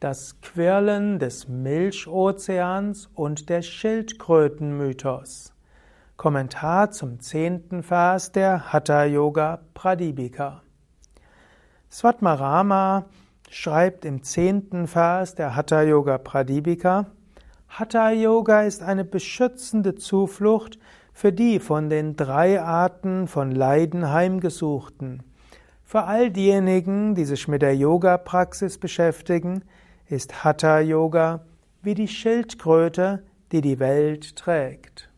das Quirlen des Milchozeans und der Schildkrötenmythos. Kommentar zum zehnten Vers der Hatha Yoga Pradipika. Svatmarama schreibt im zehnten Vers der Hatha Yoga Pradipika, Hatha Yoga ist eine beschützende Zuflucht für die von den drei Arten von Leiden heimgesuchten. Für all diejenigen, die sich mit der Yoga-Praxis beschäftigen, ist Hatha Yoga wie die Schildkröte, die die Welt trägt.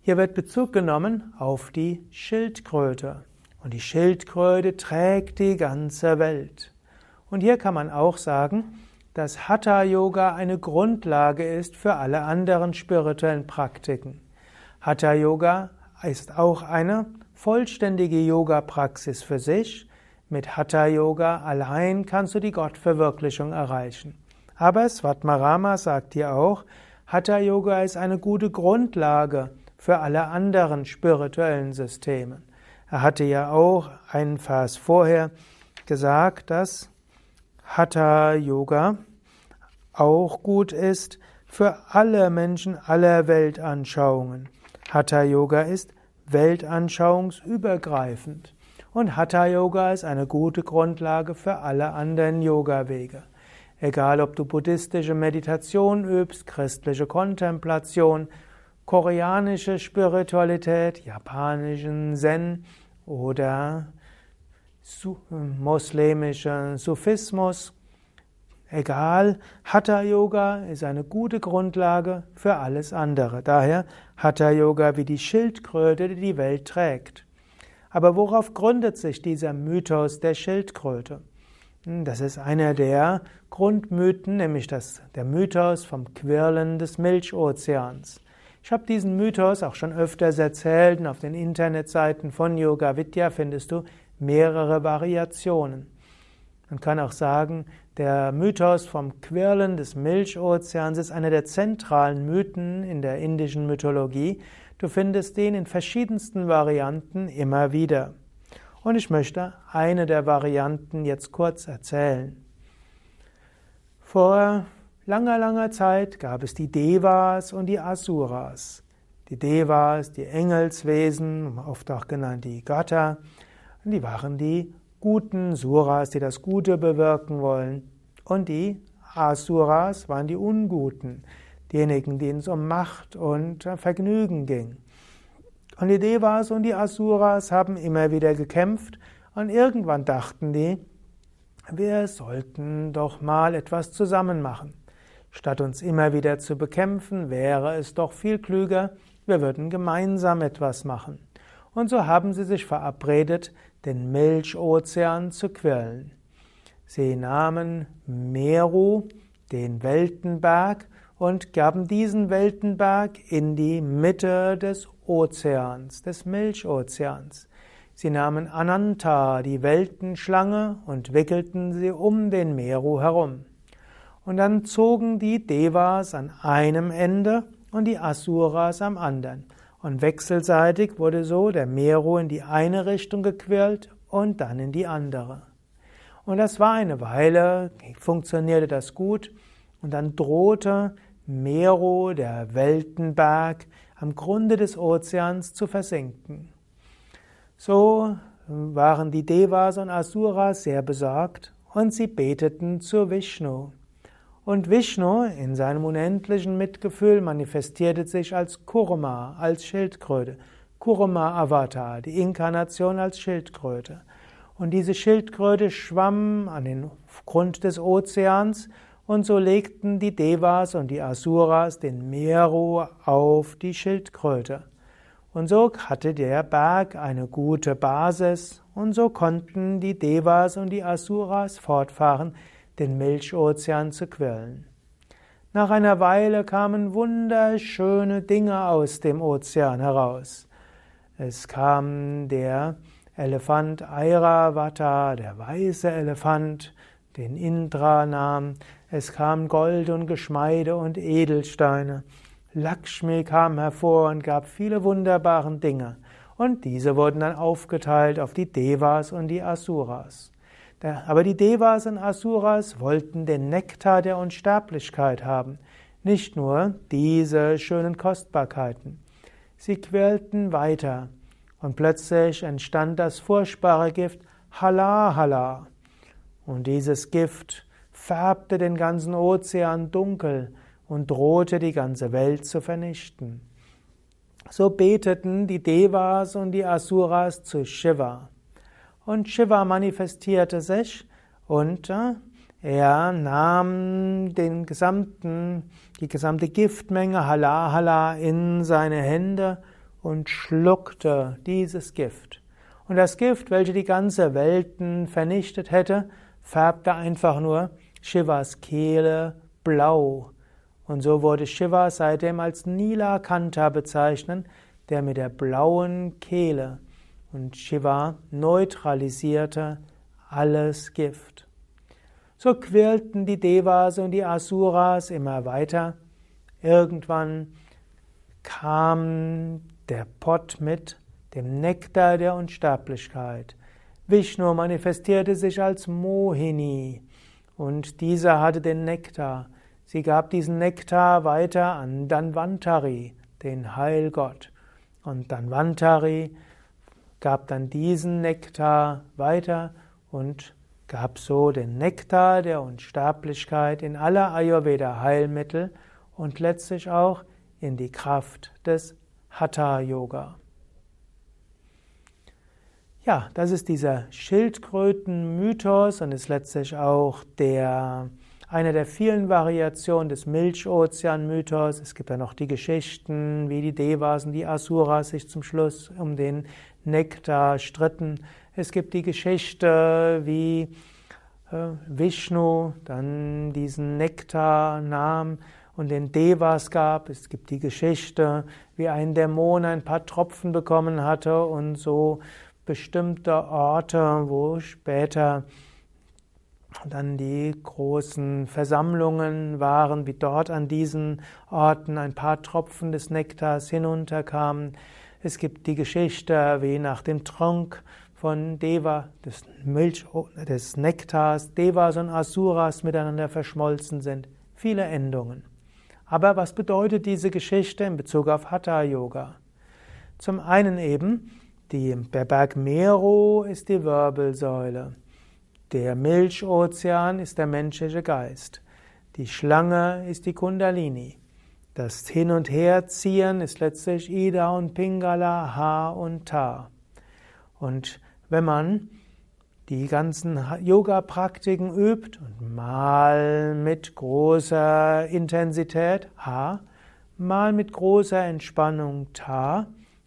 Hier wird Bezug genommen auf die Schildkröte. Und die Schildkröte trägt die ganze Welt. Und hier kann man auch sagen, dass Hatha Yoga eine Grundlage ist für alle anderen spirituellen Praktiken. Hatha Yoga ist auch eine vollständige Yoga-Praxis für sich. Mit Hatha Yoga allein kannst du die Gottverwirklichung erreichen. Aber Svatmarama sagt hier auch, Hatha Yoga ist eine gute Grundlage für alle anderen spirituellen Systeme. Er hatte ja auch einen Vers vorher gesagt, dass Hatha Yoga auch gut ist für alle Menschen aller Weltanschauungen. Hatha Yoga ist weltanschauungsübergreifend. Und Hatha Yoga ist eine gute Grundlage für alle anderen Yoga-Wege. Egal, ob du buddhistische Meditation übst, christliche Kontemplation, koreanische Spiritualität, japanischen Zen oder muslimischen Sufismus, Egal, Hatha Yoga ist eine gute Grundlage für alles andere. Daher Hatha Yoga wie die Schildkröte, die die Welt trägt. Aber worauf gründet sich dieser Mythos der Schildkröte? Hm, das ist einer der Grundmythen, nämlich das, der Mythos vom Quirlen des Milchozeans. Ich habe diesen Mythos auch schon öfters erzählt und auf den Internetseiten von Yoga Vidya findest du mehrere Variationen. Man kann auch sagen, der Mythos vom Quirlen des Milchozeans ist einer der zentralen Mythen in der indischen Mythologie. Du findest den in verschiedensten Varianten immer wieder. Und ich möchte eine der Varianten jetzt kurz erzählen. Vor langer, langer Zeit gab es die Devas und die Asuras. Die Devas, die Engelswesen, oft auch genannt die Götter, die waren die guten Suras, die das Gute bewirken wollen. Und die Asuras waren die Unguten, diejenigen, denen es um Macht und Vergnügen ging. Und die Devas und die Asuras haben immer wieder gekämpft und irgendwann dachten die, wir sollten doch mal etwas zusammen machen. Statt uns immer wieder zu bekämpfen, wäre es doch viel klüger, wir würden gemeinsam etwas machen. Und so haben sie sich verabredet, den Milchozean zu quirlen. Sie nahmen Meru, den Weltenberg, und gaben diesen Weltenberg in die Mitte des Ozeans, des Milchozeans. Sie nahmen Ananta, die Weltenschlange, und wickelten sie um den Meru herum. Und dann zogen die Devas an einem Ende und die Asuras am anderen. Und wechselseitig wurde so der Meru in die eine Richtung gequirlt und dann in die andere. Und das war eine Weile, funktionierte das gut, und dann drohte Meru, der Weltenberg, am Grunde des Ozeans zu versinken. So waren die Devas und Asuras sehr besorgt und sie beteten zu Vishnu. Und Vishnu in seinem unendlichen Mitgefühl manifestierte sich als Kurma, als Schildkröte. Kurma Avatar, die Inkarnation als Schildkröte. Und diese Schildkröte schwamm an den Grund des Ozeans und so legten die Devas und die Asuras den Meru auf die Schildkröte. Und so hatte der Berg eine gute Basis und so konnten die Devas und die Asuras fortfahren, den Milchozean zu quirlen. Nach einer Weile kamen wunderschöne Dinge aus dem Ozean heraus. Es kam der Elefant Airavata, der weiße Elefant, den Indra nahm. Es kam Gold und Geschmeide und Edelsteine. Lakshmi kam hervor und gab viele wunderbare Dinge. Und diese wurden dann aufgeteilt auf die Devas und die Asuras. Aber die Devas und Asuras wollten den Nektar der Unsterblichkeit haben, nicht nur diese schönen Kostbarkeiten. Sie quälten weiter und plötzlich entstand das furchtbare Gift Hala Hala. Und dieses Gift färbte den ganzen Ozean dunkel und drohte die ganze Welt zu vernichten. So beteten die Devas und die Asuras zu Shiva. Und Shiva manifestierte sich und äh, er nahm den gesamten, die gesamte Giftmenge Hala Hala in seine Hände und schluckte dieses Gift. Und das Gift, welches die ganze Welten vernichtet hätte, färbte einfach nur Shivas Kehle blau. Und so wurde Shiva seitdem als Nila Kanta bezeichnet, der mit der blauen Kehle. Und Shiva neutralisierte alles Gift. So quirlten die Devas und die Asuras immer weiter. Irgendwann kam der Pott mit dem Nektar der Unsterblichkeit. Vishnu manifestierte sich als Mohini und dieser hatte den Nektar. Sie gab diesen Nektar weiter an Danvantari, den Heilgott. Und Danvantari gab dann diesen Nektar weiter und gab so den Nektar der Unsterblichkeit in alle Ayurveda-Heilmittel und letztlich auch in die Kraft des Hatha-Yoga. Ja, das ist dieser Schildkröten-Mythos und ist letztlich auch der einer der vielen Variationen des Milchozean-Mythos. Es gibt ja noch die Geschichten, wie die Devas und die Asuras sich zum Schluss um den Nektar stritten. Es gibt die Geschichte, wie äh, Vishnu dann diesen Nektar nahm und den Devas gab. Es gibt die Geschichte, wie ein Dämon ein paar Tropfen bekommen hatte und so bestimmte Orte, wo später dann die großen Versammlungen waren, wie dort an diesen Orten ein paar Tropfen des Nektars hinunterkamen. Es gibt die Geschichte, wie nach dem Trunk von Deva, des Milch, des Nektars, Devas und Asuras miteinander verschmolzen sind. Viele Endungen. Aber was bedeutet diese Geschichte in Bezug auf Hatha Yoga? Zum einen eben, die, der Berg Meru ist die Wirbelsäule. Der Milchozean ist der menschliche Geist. Die Schlange ist die Kundalini. Das Hin- und Herziehen ist letztlich Ida und Pingala, Ha und Ta. Und wenn man die ganzen Yoga-Praktiken übt und mal mit großer Intensität Ha, mal mit großer Entspannung Ta,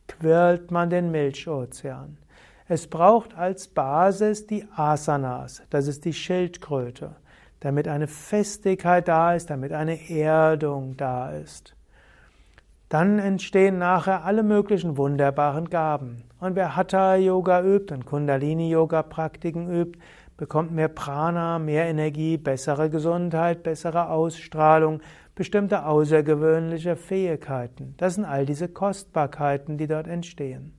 quirlt man den Milchozean. Es braucht als Basis die Asanas, das ist die Schildkröte, damit eine Festigkeit da ist, damit eine Erdung da ist. Dann entstehen nachher alle möglichen wunderbaren Gaben. Und wer Hatha Yoga übt und Kundalini Yoga Praktiken übt, bekommt mehr Prana, mehr Energie, bessere Gesundheit, bessere Ausstrahlung, bestimmte außergewöhnliche Fähigkeiten. Das sind all diese Kostbarkeiten, die dort entstehen.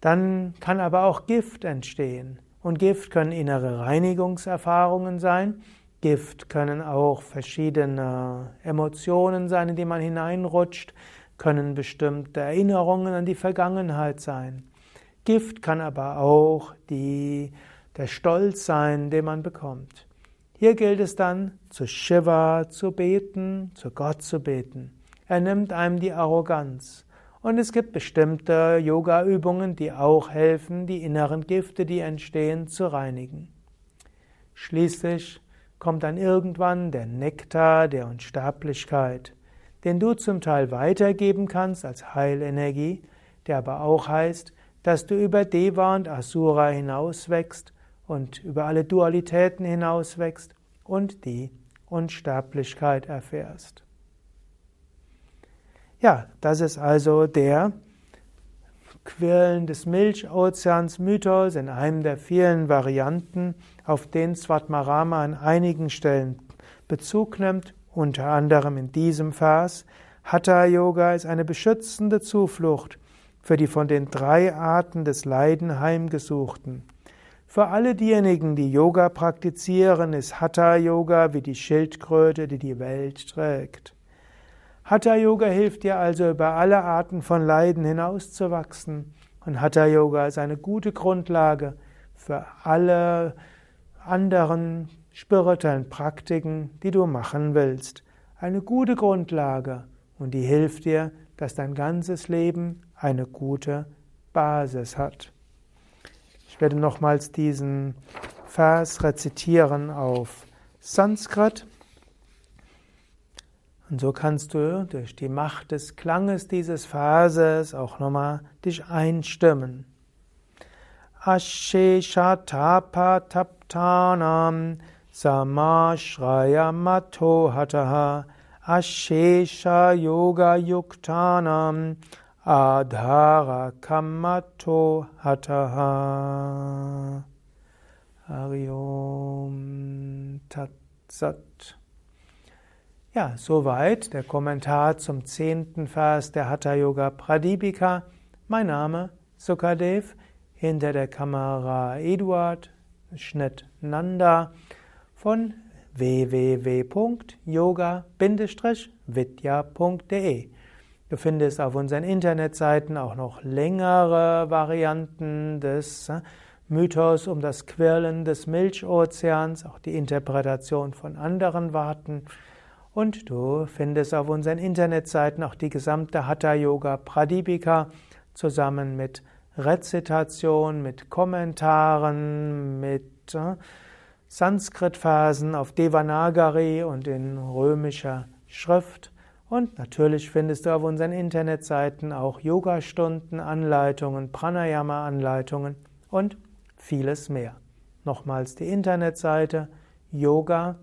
Dann kann aber auch Gift entstehen. Und Gift können innere Reinigungserfahrungen sein. Gift können auch verschiedene Emotionen sein, in die man hineinrutscht, können bestimmte Erinnerungen an die Vergangenheit sein. Gift kann aber auch die, der Stolz sein, den man bekommt. Hier gilt es dann, zu Shiva zu beten, zu Gott zu beten. Er nimmt einem die Arroganz. Und es gibt bestimmte Yoga-Übungen, die auch helfen, die inneren Gifte, die entstehen, zu reinigen. Schließlich kommt dann irgendwann der Nektar der Unsterblichkeit, den du zum Teil weitergeben kannst als Heilenergie, der aber auch heißt, dass du über Deva und Asura hinauswächst und über alle Dualitäten hinauswächst und die Unsterblichkeit erfährst. Ja, das ist also der Quirlen des Milchozeans Mythos in einem der vielen Varianten, auf den Svatmarama an einigen Stellen Bezug nimmt, unter anderem in diesem Vers. Hatha Yoga ist eine beschützende Zuflucht für die von den drei Arten des Leiden heimgesuchten. Für alle diejenigen, die Yoga praktizieren, ist Hatha Yoga wie die Schildkröte, die die Welt trägt. Hatha Yoga hilft dir also über alle Arten von Leiden hinauszuwachsen. Und Hatha Yoga ist eine gute Grundlage für alle anderen spirituellen Praktiken, die du machen willst. Eine gute Grundlage und die hilft dir, dass dein ganzes Leben eine gute Basis hat. Ich werde nochmals diesen Vers rezitieren auf Sanskrit. Und so kannst du durch die Macht des Klanges dieses Verses auch nochmal dich einstimmen. Asheshatapataptanam Samashrayamato hataha Ashesha Yoga Yuktanam Adhara Kamato hataha Hariom Tatsat ja, soweit der Kommentar zum zehnten Vers der Hatha Yoga Pradipika. Mein Name Sukadev, hinter der Kamera Eduard, Schnitt Nanda von www.yoga-vidya.de. Du findest auf unseren Internetseiten auch noch längere Varianten des äh, Mythos um das Quirlen des Milchozeans, auch die Interpretation von anderen Warten. Und du findest auf unseren Internetseiten auch die gesamte Hatha Yoga Pradipika zusammen mit Rezitation, mit Kommentaren, mit äh, Sanskrit-Versen auf Devanagari und in römischer Schrift. Und natürlich findest du auf unseren Internetseiten auch Yogastunden, Anleitungen, Pranayama-Anleitungen und vieles mehr. Nochmals die Internetseite yoga-vidya.de